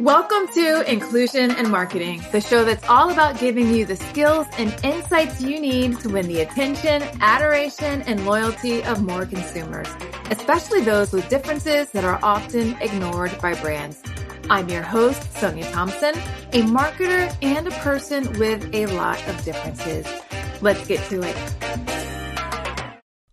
Welcome to Inclusion and Marketing, the show that's all about giving you the skills and insights you need to win the attention, adoration, and loyalty of more consumers, especially those with differences that are often ignored by brands. I'm your host, Sonia Thompson, a marketer and a person with a lot of differences. Let's get to it.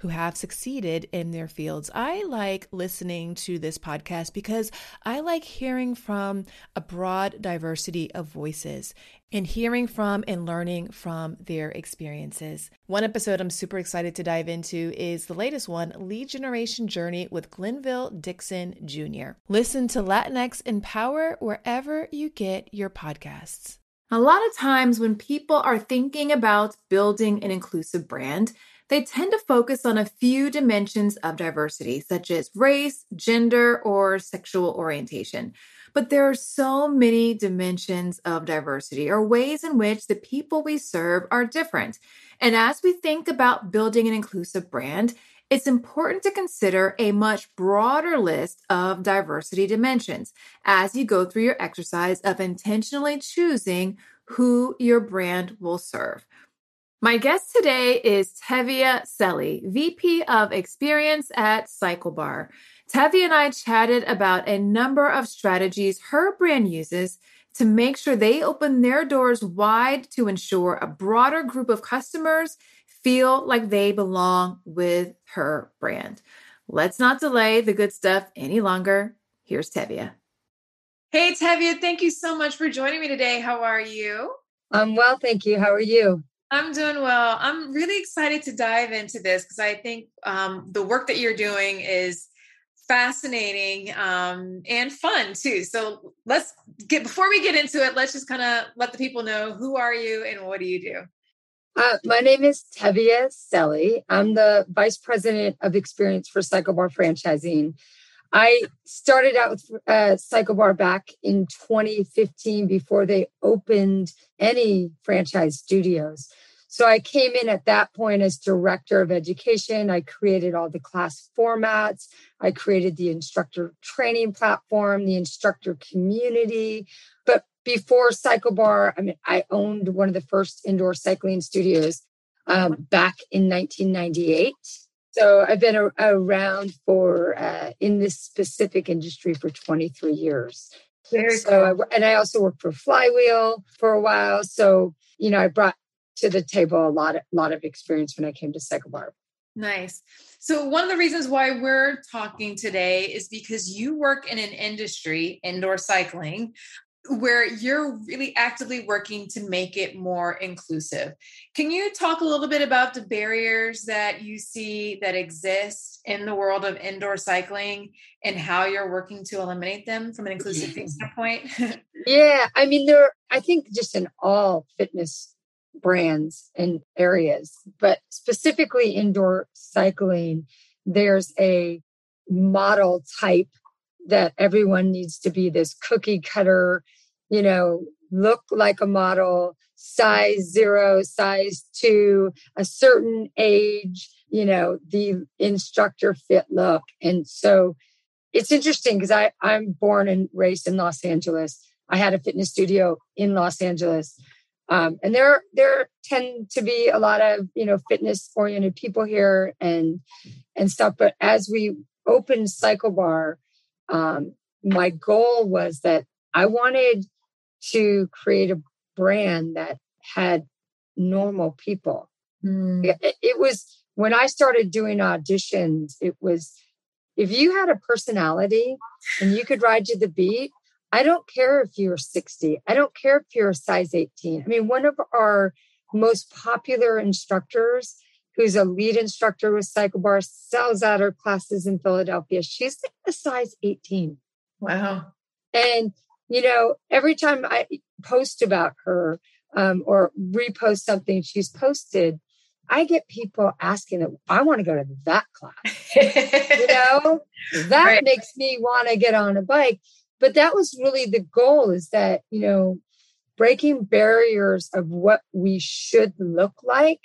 who have succeeded in their fields. I like listening to this podcast because I like hearing from a broad diversity of voices and hearing from and learning from their experiences. One episode I'm super excited to dive into is the latest one Lead Generation Journey with Glenville Dixon Jr. Listen to Latinx in Power wherever you get your podcasts. A lot of times when people are thinking about building an inclusive brand, they tend to focus on a few dimensions of diversity, such as race, gender, or sexual orientation. But there are so many dimensions of diversity or ways in which the people we serve are different. And as we think about building an inclusive brand, it's important to consider a much broader list of diversity dimensions as you go through your exercise of intentionally choosing who your brand will serve. My guest today is Tevia Celli, VP of Experience at CycleBar. Tevia and I chatted about a number of strategies her brand uses to make sure they open their doors wide to ensure a broader group of customers feel like they belong with her brand. Let's not delay the good stuff any longer. Here's Tevia. Hey, Tevia, thank you so much for joining me today. How are you? I'm well, thank you. How are you? I'm doing well. I'm really excited to dive into this because I think um, the work that you're doing is fascinating um, and fun too. So let's get before we get into it. Let's just kind of let the people know who are you and what do you do. Uh, my name is Tevia Celli. I'm the vice president of experience for CycleBar franchising. I started out with uh, CycleBar back in 2015 before they opened any franchise studios. So I came in at that point as director of education. I created all the class formats. I created the instructor training platform, the instructor community. But before CycleBar, I mean, I owned one of the first indoor cycling studios um, back in 1998. So I've been a- around for uh, in this specific industry for 23 years. Very so cool. I, and I also worked for Flywheel for a while. So you know, I brought to the table a lot of lot of experience when I came to CycleBar. Nice. So one of the reasons why we're talking today is because you work in an industry, indoor cycling, where you're really actively working to make it more inclusive. Can you talk a little bit about the barriers that you see that exist in the world of indoor cycling and how you're working to eliminate them from an inclusive standpoint? yeah, I mean there I think just in all fitness brands and areas, but specifically indoor cycling, there's a model type that everyone needs to be this cookie cutter, you know, look like a model, size zero, size two, a certain age, you know, the instructor fit look. And so it's interesting because I I'm born and raised in Los Angeles. I had a fitness studio in Los Angeles. Um, and there there tend to be a lot of you know fitness oriented people here and and stuff. But as we opened CycleBar, um, my goal was that I wanted to create a brand that had normal people. Mm. It, it was when I started doing auditions. It was if you had a personality and you could ride to the beat, I don't care if you're 60. I don't care if you're a size 18. I mean, one of our most popular instructors, who's a lead instructor with CycleBar, sells out her classes in Philadelphia. She's a size 18. Wow. And, you know, every time I post about her, um, or repost something she's posted, I get people asking that I want to go to that class. you know, that right. makes me want to get on a bike. But that was really the goal is that, you know, breaking barriers of what we should look like.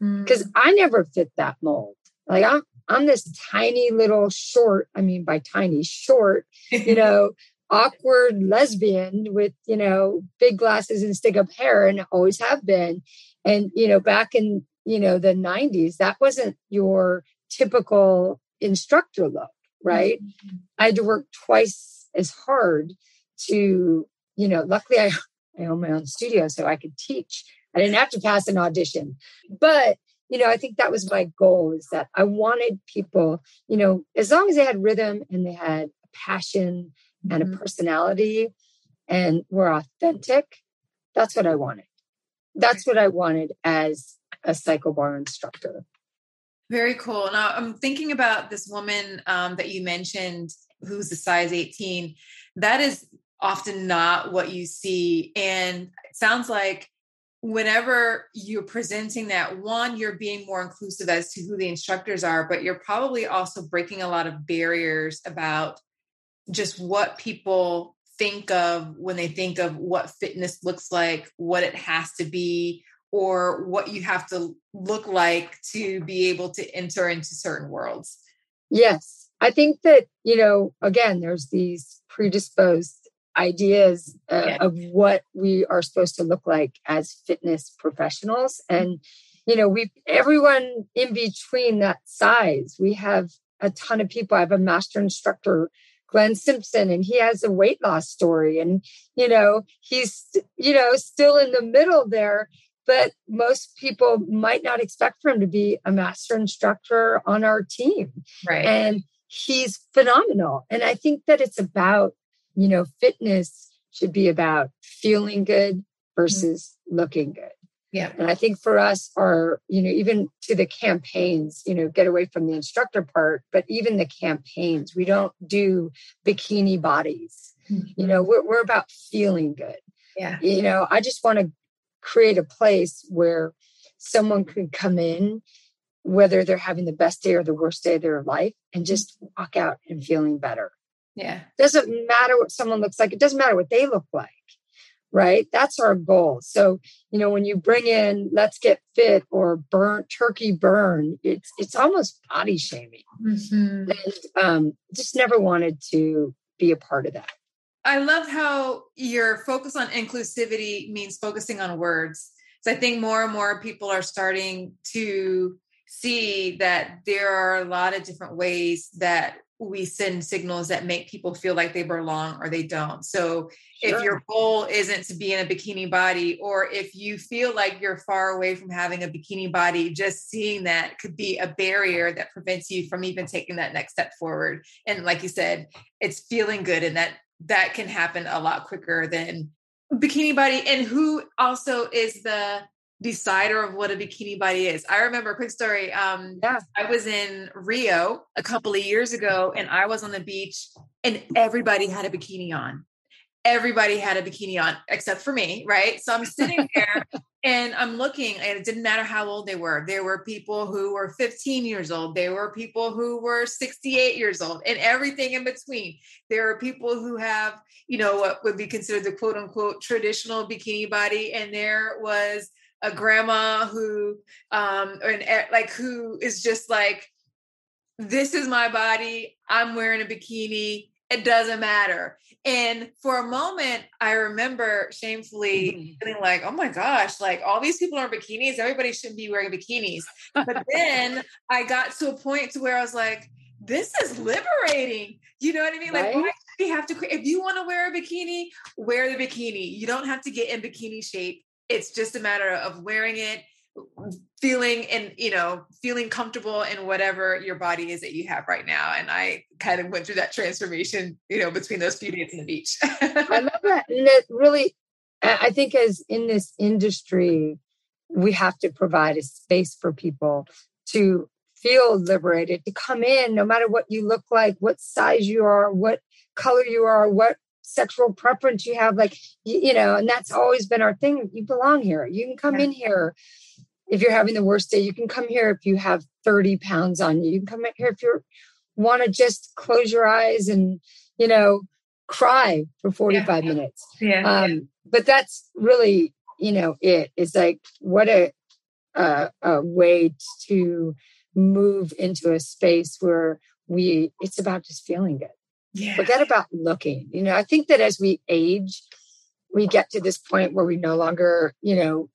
Because mm-hmm. I never fit that mold. Like I'm I'm this tiny little short, I mean by tiny short, you know, awkward lesbian with, you know, big glasses and stick up hair and always have been. And, you know, back in, you know, the 90s, that wasn't your typical instructor look, right? Mm-hmm. I had to work twice as hard to, you know, luckily I, I own my own studio so I could teach. I didn't have to pass an audition. But you know, I think that was my goal is that I wanted people, you know, as long as they had rhythm and they had a passion and a mm-hmm. personality and were authentic, that's what I wanted. That's what I wanted as a CycleBar instructor. Very cool. Now I'm thinking about this woman um, that you mentioned who's a size 18. That is often not what you see. And it sounds like whenever you're presenting that one you're being more inclusive as to who the instructors are but you're probably also breaking a lot of barriers about just what people think of when they think of what fitness looks like what it has to be or what you have to look like to be able to enter into certain worlds. Yes. I think that you know again there's these predisposed ideas uh, yeah. of what we are supposed to look like as fitness professionals. And you know we everyone in between that size we have a ton of people. I have a master instructor glenn simpson and he has a weight loss story. And you know he's you know still in the middle there but most people might not expect for him to be a master instructor on our team. Right. And he's phenomenal. And i think that it's about you know, fitness should be about feeling good mm-hmm. versus mm-hmm. looking good. Yeah. And I think for us, our, you know, even to the campaigns, you know, get away from the instructor part, but even the campaigns, we don't do bikini bodies. Mm-hmm. You know, we're, we're about feeling good. Yeah. You know, I just want to create a place where someone can come in, whether they're having the best day or the worst day of their life, and just walk out and feeling better. Yeah. It Doesn't matter what someone looks like. It doesn't matter what they look like. Right. That's our goal. So, you know, when you bring in let's get fit or burn turkey burn, it's it's almost body shaming. Mm-hmm. And um, just never wanted to be a part of that. I love how your focus on inclusivity means focusing on words. So I think more and more people are starting to see that there are a lot of different ways that we send signals that make people feel like they belong or they don't. So sure. if your goal isn't to be in a bikini body, or if you feel like you're far away from having a bikini body, just seeing that could be a barrier that prevents you from even taking that next step forward. And like you said, it's feeling good and that that can happen a lot quicker than bikini body. And who also is the decider of what a bikini body is. I remember a quick story. Um, yeah. I was in Rio a couple of years ago and I was on the beach and everybody had a bikini on. Everybody had a bikini on except for me, right? So I'm sitting there and I'm looking, and it didn't matter how old they were. There were people who were 15 years old, there were people who were 68 years old, and everything in between. There are people who have, you know, what would be considered the quote unquote traditional bikini body, and there was a grandma who um or an like who is just like this is my body i'm wearing a bikini it doesn't matter and for a moment i remember shamefully mm-hmm. feeling like oh my gosh like all these people are in bikinis everybody shouldn't be wearing bikinis but then i got to a point to where i was like this is liberating. You know what I mean? Like, why do you have to? If you want to wear a bikini, wear the bikini. You don't have to get in bikini shape it's just a matter of wearing it feeling and you know feeling comfortable in whatever your body is that you have right now. And i kind of went through that transformation you know between those few days the beach. I love that. And it really i think as in this industry we have to provide a space for people to feel liberated to come in no matter what you look like what size you are what color you are what sexual preference you have, like, you, you know, and that's always been our thing. You belong here. You can come yeah. in here if you're having the worst day. You can come here if you have 30 pounds on you. You can come in here if you want to just close your eyes and, you know, cry for 45 yeah. minutes. Yeah, um, yeah. But that's really, you know, it is like, what a, a, a way to move into a space where we, it's about just feeling good. Yeah. Forget about looking. You know, I think that as we age, we get to this point where we no longer, you know,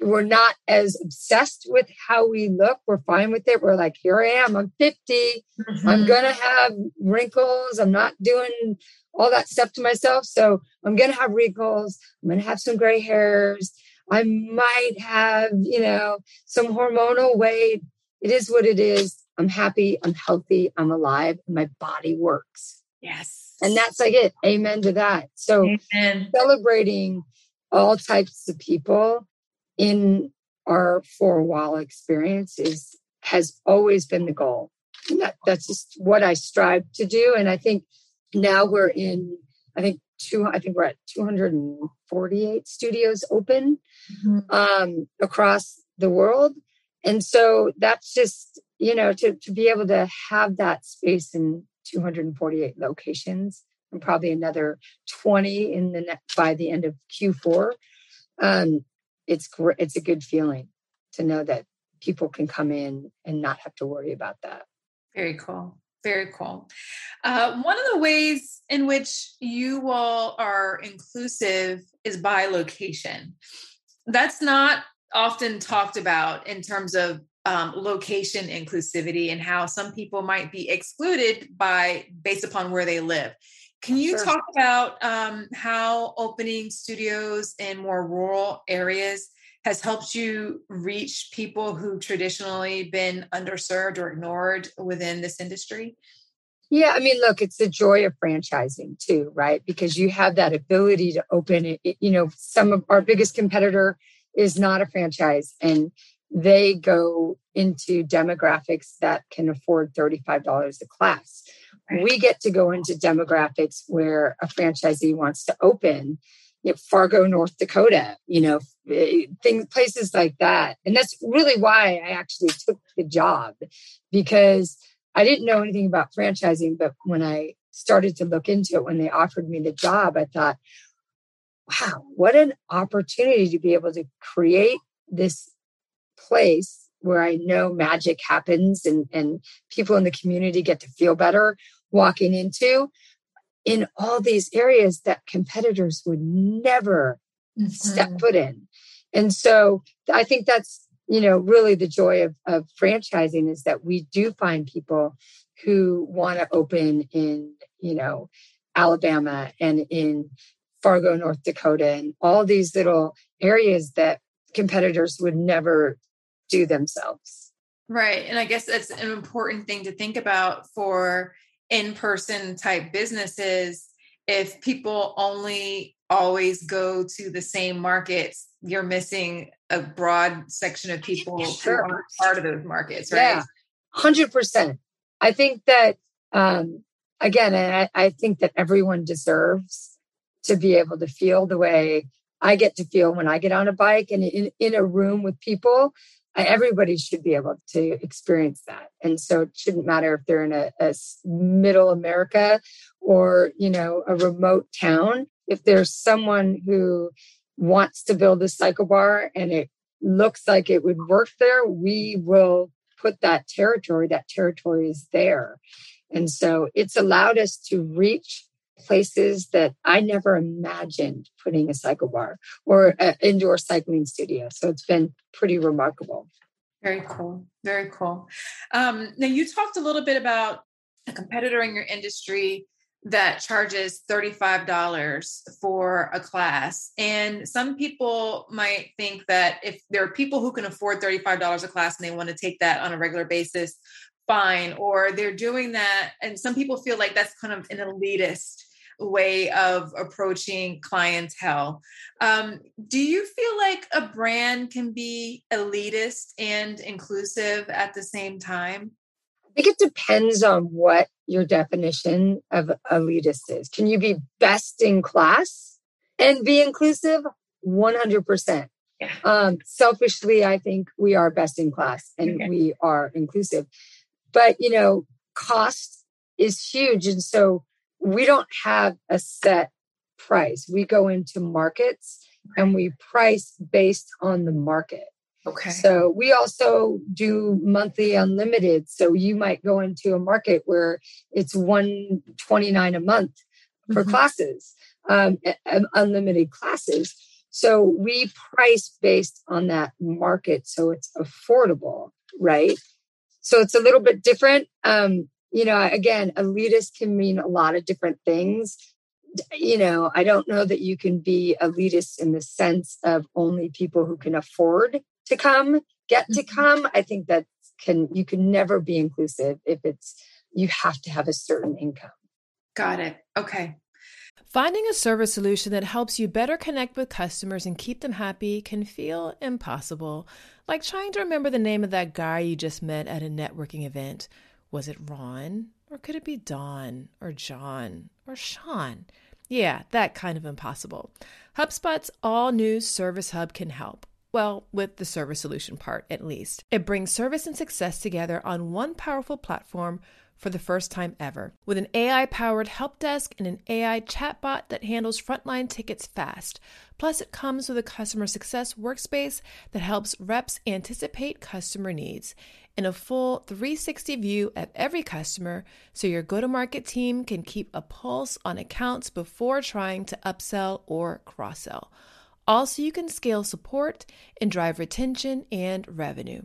we're not as obsessed with how we look. We're fine with it. We're like, here I am. I'm 50. Mm-hmm. I'm going to have wrinkles. I'm not doing all that stuff to myself. So I'm going to have wrinkles. I'm going to have some gray hairs. I might have, you know, some hormonal weight. It is what it is. I'm happy. I'm healthy. I'm alive. My body works. Yes. And that's like it. Amen to that. So Amen. celebrating all types of people in our four wall experience is has always been the goal. That, that's just what I strive to do. And I think now we're in, I think two, I think we're at 248 studios open mm-hmm. um, across the world. And so that's just, you know, to, to be able to have that space in 248 locations and probably another 20 in the next by the end of Q4. Um, it's. It's a good feeling to know that people can come in and not have to worry about that. Very cool. Very cool. Uh, one of the ways in which you all are inclusive is by location. That's not often talked about in terms of um, location inclusivity and how some people might be excluded by based upon where they live. Can you sure. talk about um, how opening studios in more rural areas has helped you reach people who traditionally been underserved or ignored within this industry? Yeah, I mean, look, it's the joy of franchising too, right? Because you have that ability to open it. You know, some of our biggest competitor is not a franchise and they go into demographics that can afford $35 a class. Right. We get to go into demographics where a franchisee wants to open you know, Fargo, North Dakota, you know, eh, things, places like that. And that's really why I actually took the job because I didn't know anything about franchising. But when I started to look into it, when they offered me the job, I thought, wow, what an opportunity to be able to create this place where I know magic happens and, and people in the community get to feel better walking into in all these areas that competitors would never mm-hmm. step foot in. And so I think that's, you know, really the joy of, of franchising is that we do find people who want to open in, you know, Alabama and in Fargo, North Dakota, and all these little areas that competitors would never do themselves. Right. And I guess that's an important thing to think about for in person type businesses. If people only always go to the same markets, you're missing a broad section of people sure. who aren't part of those markets, right? Yeah, 100%. I think that, um, again, I, I think that everyone deserves to be able to feel the way I get to feel when I get on a bike and in, in a room with people everybody should be able to experience that. And so it shouldn't matter if they're in a, a, middle america or you know a remote town. If there's someone who wants to build a CycleBar and it looks like it would work there we will put that territory that territory is there. And so it's allowed us to reach places that I never imagined putting a CycleBar or an indoor cycling studio. So it's been pretty remarkable. Very cool. Very cool. Um, now, you talked a little bit about a competitor in your industry that charges $35 for a class. And some people might think that if there are people who can afford $35 a class and they want to take that on a regular basis, fine. Or they're doing that. And some people feel like that's kind of an elitist way of approaching clientele. Um, do you feel like a brand can be elitist and inclusive at the same time? I think it depends on what your definition of elitist is. Can you be best in class and be inclusive? 100%. Yeah. Um, selfishly, I think we are best in class and okay. we are inclusive. But, you know, cost is huge. And so we don't have a set price. We go into markets and we price based on the market. Okay. So we also do monthly unlimited. So you might go into a market where it's 129 a month for mm-hmm. classes, um, unlimited classes. So we price based on that market. So it's affordable, right? So it's a little bit different. Um, you know, again, elitist can mean a lot of different things. You know, I don't know that you can be elitist in the sense of only people who can afford to come get to mm-hmm. come. I think that can you can never be inclusive if it's you have to have a certain income. Got it. Okay. Finding a service solution that helps you better connect with customers and keep them happy can feel impossible, like trying to remember the name of that guy you just met at a networking event. Was it Ron? Or could it be Don? Or John? Or Sean? Yeah, that kind of impossible. HubSpot's all new Service Hub can help. Well, with the service solution part at least. It brings service and success together on one powerful platform for the first time ever, with an AI powered help desk and an AI chatbot that handles frontline tickets fast. Plus, it comes with a customer success workspace that helps reps anticipate customer needs and a full 360 view of every customer so your go to market team can keep a pulse on accounts before trying to upsell or cross sell. Also, you can scale support and drive retention and revenue.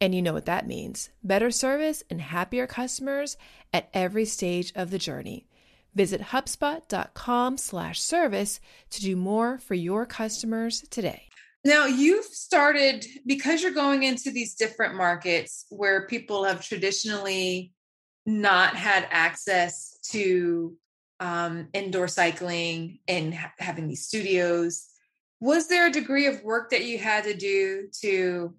And you know what that means better service and happier customers at every stage of the journey. Visit HubSpot.com slash service to do more for your customers today. Now, you've started because you're going into these different markets where people have traditionally not had access to um, indoor cycling and ha- having these studios. Was there a degree of work that you had to do to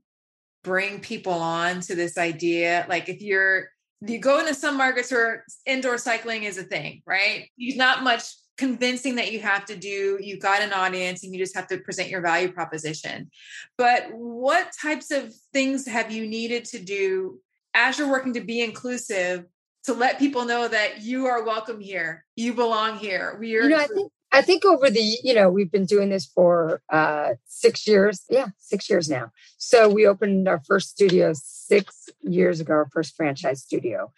bring people on to this idea like if you're you go into some markets where indoor cycling is a thing right? There's not much convincing that you have to do. You've got an audience and you just have to present your value proposition. But what types of things have you needed to do as you're working to be inclusive to let people know that you are welcome here you belong here we are you know, I think I think over the, you know, we've been doing this for uh, six years. Yeah, six years now. So we opened our first studio six years ago, our first franchise studio.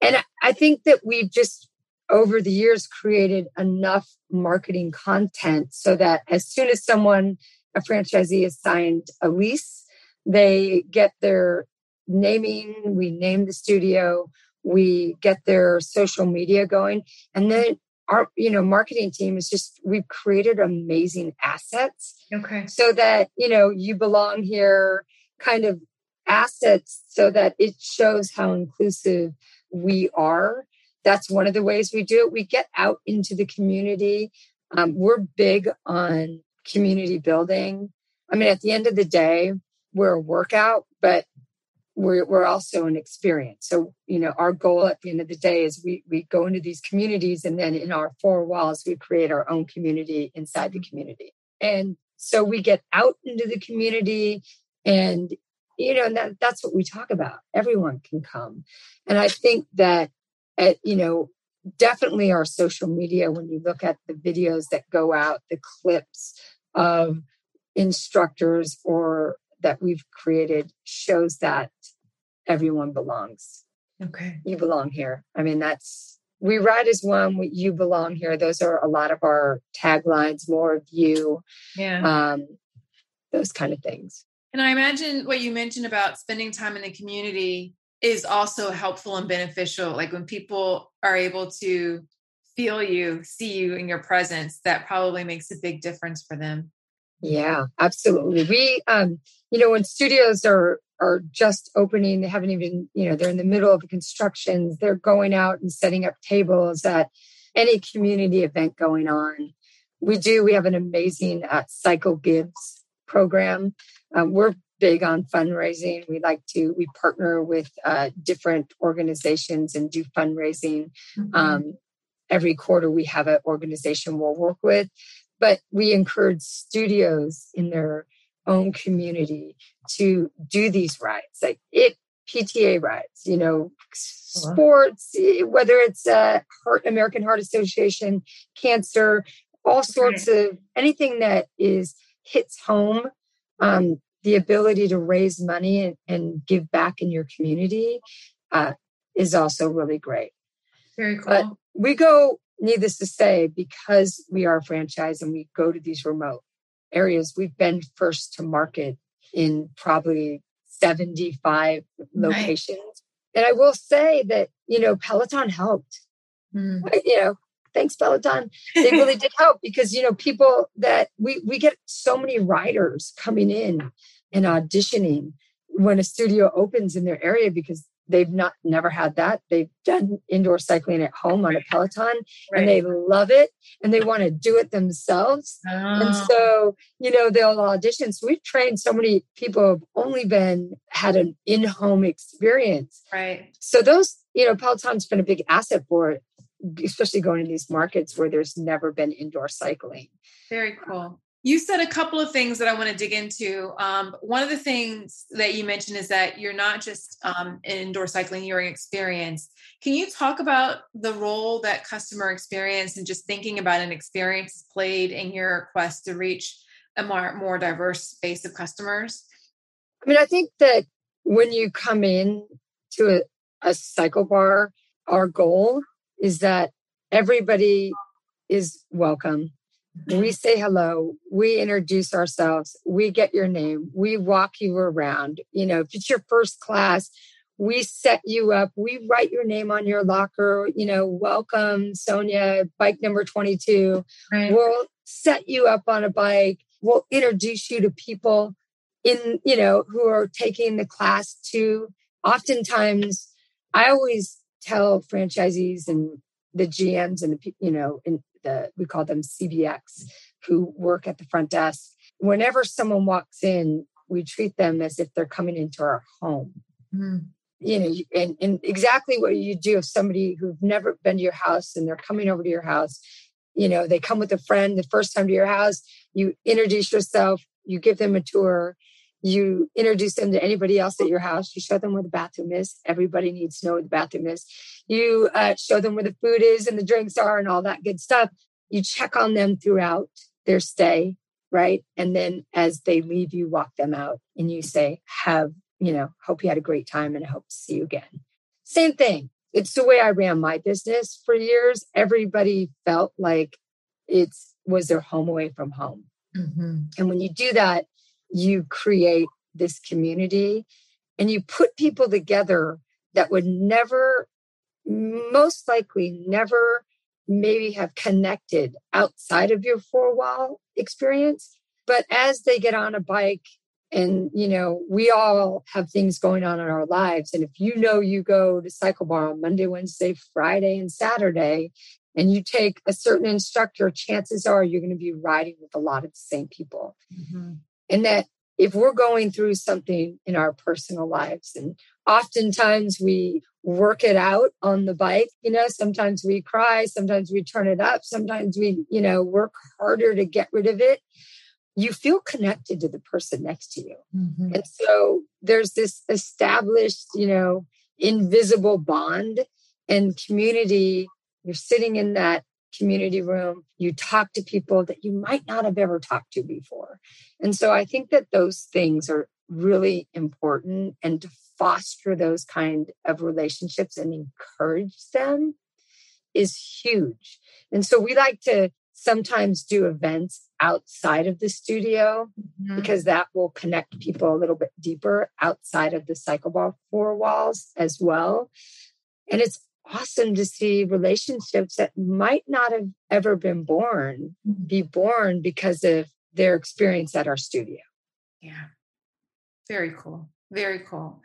And I think that we've just over the years created enough marketing content so that as soon as someone, a franchisee, is signed a lease, they get their naming, we name the studio, we get their social media going, and then our you know marketing team is just we've created amazing assets okay. so that you know you belong here kind of assets so that it shows how inclusive we are. That's one of the ways we do it. We get out into the community. Um, we're big on community building. I mean at the end of the day we're a workout but we're, we're also an experience. So, you know, our goal at the end of the day is we, we go into these communities and then in our four walls, we create our own community inside the community. And so we get out into the community and, you know, that, that's what we talk about. Everyone can come. And I think that, at, you know, definitely our social media, when you look at the videos that go out, the clips of instructors or that we've created shows that everyone belongs. Okay. You belong here. I mean, that's we ride as one, we, you belong here. Those are a lot of our taglines, more of you. Yeah. Um, those kind of things. And I imagine what you mentioned about spending time in the community is also helpful and beneficial. Like when people are able to feel you, see you in your presence, that probably makes a big difference for them. Yeah, absolutely. We, um, you know, when studios are are just opening, they haven't even, you know, they're in the middle of the constructions. They're going out and setting up tables at any community event going on. We do. We have an amazing uh, Cycle Gives program. Um, we're big on fundraising. We like to we partner with uh, different organizations and do fundraising. Mm-hmm. Um, every quarter, we have an organization we'll work with, but we encourage studios in their own community to do these rides. Like it PTA rides, you know, uh-huh. sports, whether it's uh, Heart, American Heart Association, cancer, all sorts okay. of anything that is hits home. Um, the ability to raise money and, and give back in your community uh, is also really great. Very cool. But we go, needless to say, because we are a franchise and we go to these remote areas, we've been first to market in probably 75 locations. Right. And I will say that, you know, Peloton helped. Mm. You know, thanks Peloton. They really did help because, you know, people that we we get so many riders coming in and auditioning when a studio opens in their area because they've not never had that. They've done indoor cycling at home on a Peloton right. and they love it and they want to do it themselves. Oh. and ah. so you know they'll audition. So we've trained so many people who've only been had an in-home experience. Right. So those you know Peloton's been a big asset for it especially going in these markets where there's never been indoor cycling. Very cool you said a couple of things that I want to dig into. Um, one of the things that you mentioned is that you're not just um, in indoor cycling, you're an experience. Can you talk about the role that customer experience and just thinking about an experience played in your quest to reach a more, more diverse base of customers? I mean, I think that when you come in to a, a CycleBar, our goal is that everybody is welcome we say hello, we introduce ourselves, we get your name, we walk you around. You know, if it's your first class, we set you up, we write your name on your locker, you know, welcome, Sonia, bike number 22. Right. We'll set you up on a bike, we'll introduce you to people in, you know, who are taking the class too. Oftentimes, I always tell franchisees and the GMs and the you know and the we call them CBX who work at the front desk. Whenever someone walks in, we treat them as if they're coming into our home. Mm. You know, and, and exactly what you do if somebody who've never been to your house and they're coming over to your house, you know, they come with a friend the first time to your house, you introduce yourself, you give them a tour, you introduce them to anybody else at your house. You show them where the bathroom is. Everybody needs to know where the bathroom is. You uh, show them where the food is and the drinks are and all that good stuff. You check on them throughout their stay, right? And then as they leave, you walk them out and you say, Have, you know, hope you had a great time and I hope to see you again. Same thing. It's the way I ran my business for years. Everybody felt like it was their home away from home. Mm-hmm. And when you do that, you create this community and you put people together that would never, most likely, never maybe have connected outside of your four wall experience. But as they get on a bike, and you know, we all have things going on in our lives. And if you know you go to CycleBar on Monday, Wednesday, Friday, and Saturday, and you take a certain instructor, chances are you're going to be riding with a lot of the same people. Mm-hmm and that if we're going through something in our personal lives and oftentimes we work it out on the bike you know sometimes we cry sometimes we turn it up sometimes we you know work harder to get rid of it you feel connected to the person next to you mm-hmm. and so there's this established you know invisible bond and community you're sitting in that community room, you talk to people that you might not have ever talked to before. And so I think that those things are really important and to foster those kind of relationships and encourage them is huge. And so we like to sometimes do events outside of the studio mm-hmm. because that will connect people a little bit deeper outside of the CycleBar four walls as well. And it's awesome to see relationships that might not have ever been born mm-hmm. be born because of their experience at our studio. Yeah. Very cool. Very cool.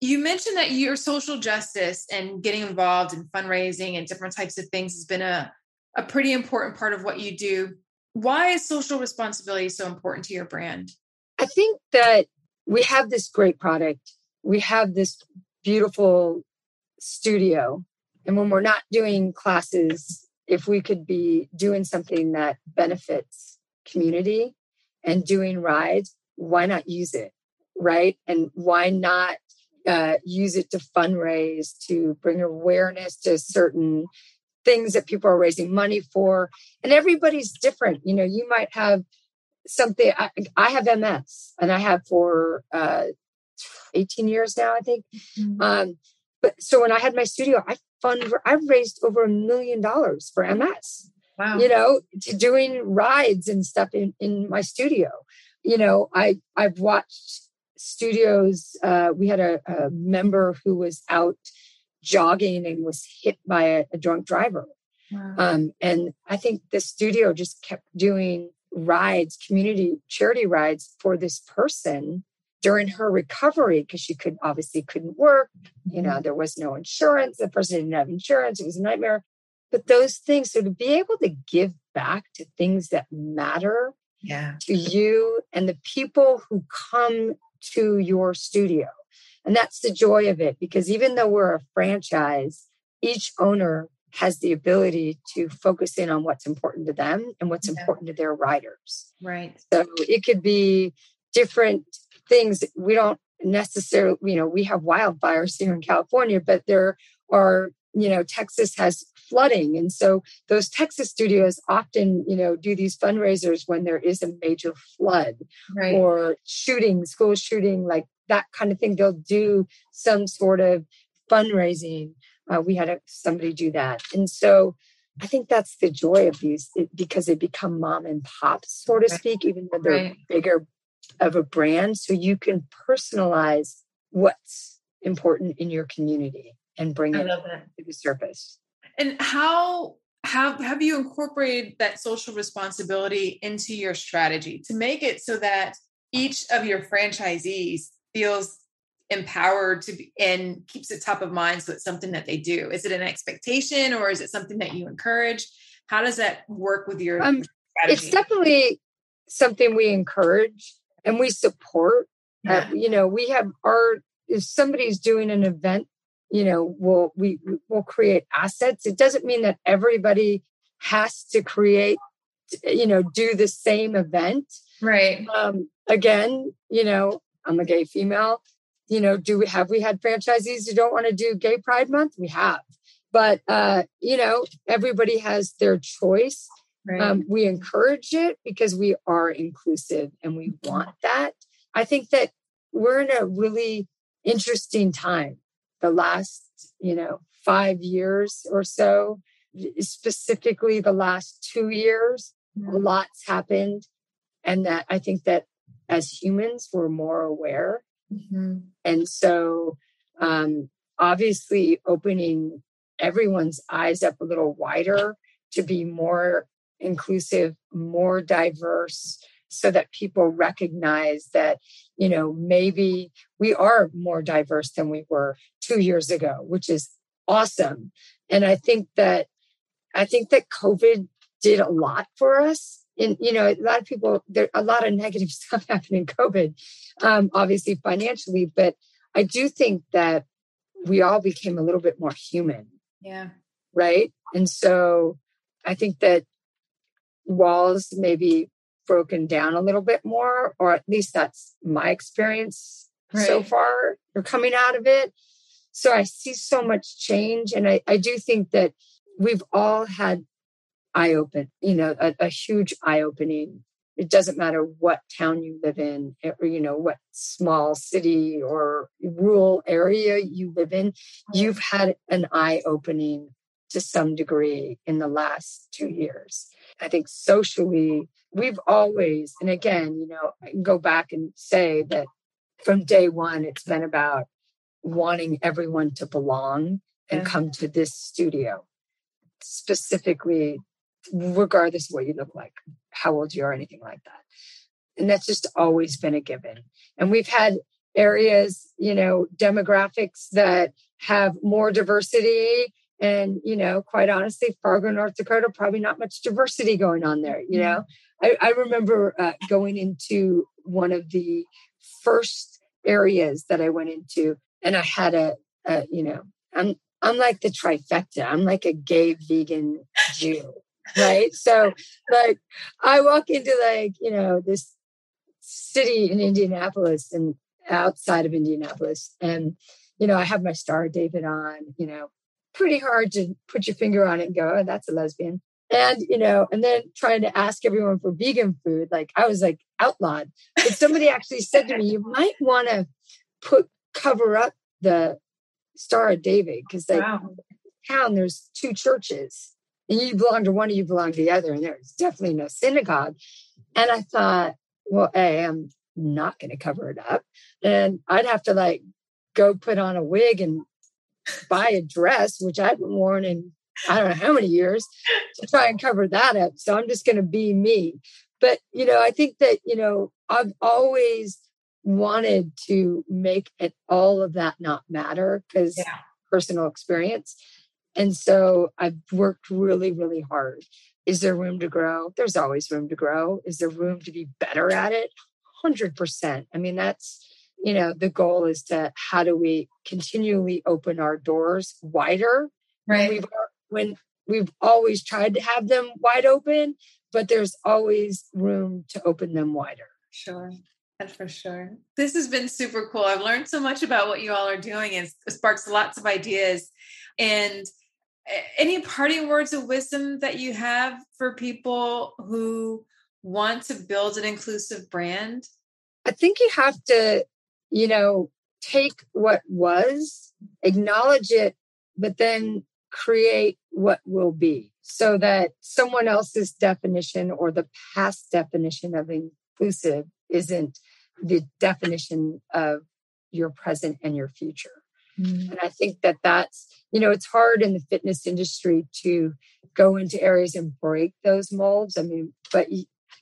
You mentioned that your social justice and getting involved in fundraising and different types of things has been a, a pretty important part of what you do. Why is social responsibility so important to your brand? I think that we have this great product, we have this beautiful studio. And when we're not doing classes, if we could be doing something that benefits community and doing rides, why not use it? Right. And why not uh, use it to fundraise, to bring awareness to certain things that people are raising money for? And everybody's different. You know, you might have something, I, I have MS and I have for uh, 18 years now, I think. Mm-hmm. Um, but so when I had my studio, I fund, I've raised over a million dollars for MS. Wow. You know, to doing rides and stuff in, in my studio. You know, I I've watched studios. Uh, we had a, a, member who was out jogging and was hit by a, a drunk driver. Wow. Um, and I think the studio just kept doing rides, community charity rides for this person during her recovery because she could obviously couldn't work. You know, mm-hmm. there was no insurance. The person didn't have insurance. It was a nightmare. But those things, so to be able to give back to things that matter yeah. to you and the people who come to your studio. And that's the joy of it because even though we're a franchise, each owner has the ability to focus in on what's important to them and what's yeah. important to their riders. Right. So it could be different things. We don't necessarily, you know, we have wildfires here in California, but there are, you know, Texas has flooding. And so those Texas studios often, you know, do these fundraisers when there is a major flood right. or shooting, school shooting, like that kind of thing. They'll do some sort of fundraising. Uh, we had a, somebody do that. And so I think that's the joy of these it, because they become mom and pop, so to speak, even though they're right. bigger of a brand. So you can personalize what's important in your community and bring it to the surface. And how have have you incorporated that social responsibility into your strategy to make it so that each of your franchisees feels empowered to be and keeps it top of mind so it's something that they do is it an expectation or is it something that you encourage how does that work with your um, it's definitely something we encourage and we support uh, yeah. uh, you know we have our if somebody's doing an event you know we'll we will create assets. It doesn't mean that everybody has to create you know do the same event. Right. Um again you know i'm a gay female. You know do we have we had franchisees who don't want to do gay pride month? We have. But uh you know everybody has their choice right. um, we encourage it because we are inclusive and we want that i think that we're in a really interesting time the last, you know, five years or so, specifically the last two years, mm-hmm. lot's happened. And that I think that as humans, we're more aware. Mm-hmm. And so, um, obviously, opening everyone's eyes up a little wider to be more inclusive, more diverse, so that people recognize that, you know, maybe we are more diverse than we were two years ago, which is awesome. And I think that, I think that COVID did a lot for us. And, you know, a lot of people, there a lot of negative stuff happened in COVID, um, obviously financially, but I do think that we all became a little bit more human. Yeah. Right. And so I think that walls maybe broken down a little bit more, or at least that's my experience right. so far. You're coming out of it. So I see so much change. And I, I do think that we've all had eye open, you know, a, a huge eye opening. It doesn't matter what town you live in, eh, or, you know, what small city or rural area you live in, you've had an eye opening to some degree in the last two years. I think socially, we've always, and again, you know, I can go back and say that from day one, it's been about wanting everyone to belong and come to this studio, specifically, regardless of what you look like, how old you are, anything like that. And that's just always been a given. And we've had areas, you know, demographics that have more diversity and, you know, quite honestly, Fargo, North Dakota, probably not much diversity going on there. You know, I, I remember uh, going into one of the first areas that I went into, and I had a, a you know, I'm I'm like the trifecta. I'm like a gay vegan Jew, right? So, like, I walk into like you know this city in Indianapolis and outside of Indianapolis, and you know I have my Star David on, you know, pretty hard to put your finger on it and go, oh, that's a lesbian. And, you know, and then trying to ask everyone for vegan food, like I was like outlawed. But somebody actually said to me, you might want to put cover up the Star of David because like wow. town there's two churches and you belong to one or you belong to the other, and there's definitely no synagogue. And I thought, well, A, I'm not going to cover it up. And I'd have to like go put on a wig and buy a dress, which I haven't worn in I don't know how many years to try and cover that up. So I'm just going to be me. But, you know, I think that, you know, I've always wanted to make it all of that not matter because yeah. personal experience. And so I've worked really, really hard. Is there room to grow? There's always room to grow. Is there room to be better at it? 100%. I mean, that's, you know, the goal is to how do we continually open our doors wider? Right. When we've, when we've always tried to have them wide open, but there's always room to open them wider. Sure. That's for sure. This has been super cool. I've learned so much about what you all are doing and it sparks lots of ideas. And any parting words of wisdom that you have for people who want to build an inclusive brand? I think you have to, you know, take what was, acknowledge it, but then create what will be so that someone else's definition or the past definition of inclusive isn't the definition of your present and your future. Mm. And I think that that's, you know, it's hard in the fitness industry to go into areas and break those molds. I mean, but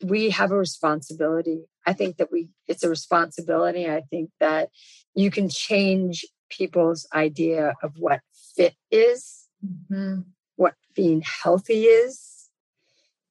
we have a responsibility. I think that we, it's a responsibility. I think that you can change people's idea of what fit is, mm-hmm. what being healthy is,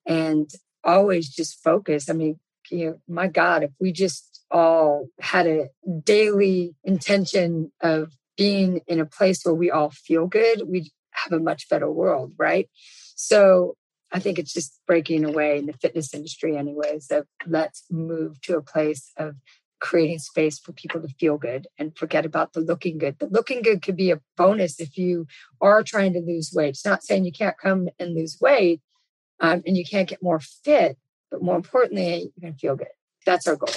and always just focus. I mean, you know, my God, if we just all had a daily intention of being in a place where we all feel good, we'd have a much better world, right? So I think it's just breaking away in the fitness industry, anyways, of let's move to a place of creating space for people to feel good and forget about the looking good. The looking good could be a bonus if you are trying to lose weight. It's not saying you can't come and lose weight um, and you can't get more fit, but more importantly, you can feel good. That's our goal.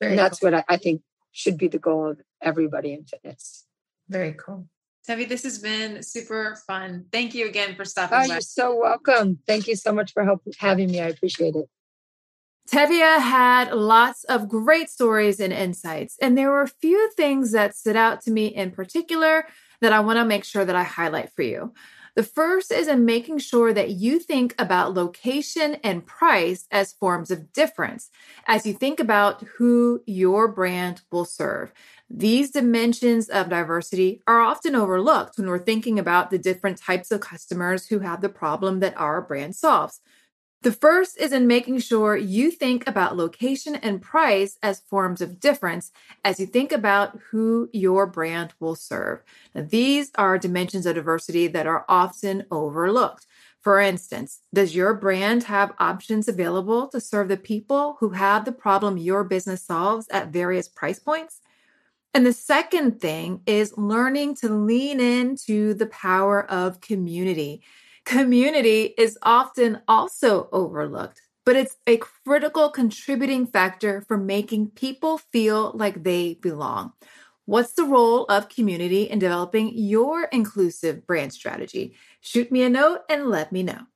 Very and that's cool. what I, I, think should be the goal of everybody in fitness. Very cool. Tevi, this has been super fun. Thank you again for stopping oh, by. You're so welcome. Thank you so much for help, having me. I appreciate it. Tevia had lots of great stories and insights, and there were a few things that stood out to me in particular that I want to make sure that I highlight for you. The first is in making sure that you think about location and price as forms of difference as you think about who your brand will serve. These dimensions of diversity are often overlooked when we're thinking about the different types of customers who have the problem that our brand solves. The first is in making sure you think about location and price as forms of difference as you think about who your brand will serve. Now, these are dimensions of diversity that are often overlooked. For instance, does your brand have options available to serve the people who have the problem your business solves at various price points? And the second thing is learning to lean into the power of community. Community is often also overlooked, but it's a critical contributing factor for making people feel like they belong. What's the role of community in developing your inclusive brand strategy? Shoot me a note and let me know.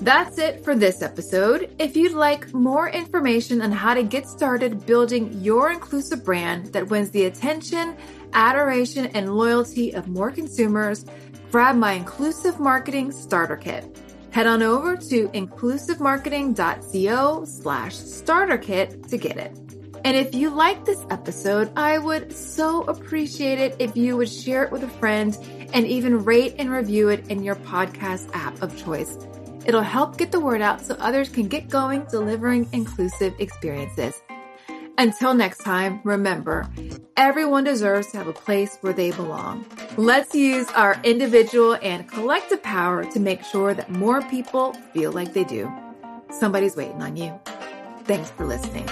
That's it for this episode. If you'd like more information on how to get started building your inclusive brand that wins the attention, adoration, and loyalty of more consumers, grab my Inclusive Marketing Starter Kit. Head on over to inclusivemarketing.co slash starter kit to get it. And if you like this episode, I would so appreciate it if you would share it with a friend and even rate and review it in your podcast app of choice. It'll help get the word out so others can get going delivering inclusive experiences. Until next time, remember, everyone deserves to have a place where they belong. Let's use our individual and collective power to make sure that more people feel like they do. Somebody's waiting on you. Thanks for listening.